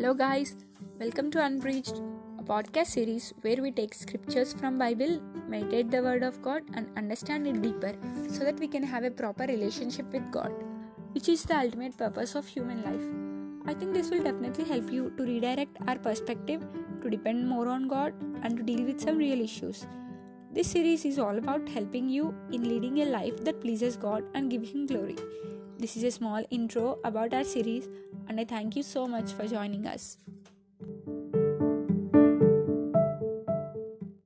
Hello guys, welcome to Unbreached, a podcast series where we take scriptures from Bible, meditate the word of God and understand it deeper so that we can have a proper relationship with God, which is the ultimate purpose of human life. I think this will definitely help you to redirect our perspective to depend more on God and to deal with some real issues. This series is all about helping you in leading a life that pleases God and give him glory. This is a small intro about our series, and I thank you so much for joining us.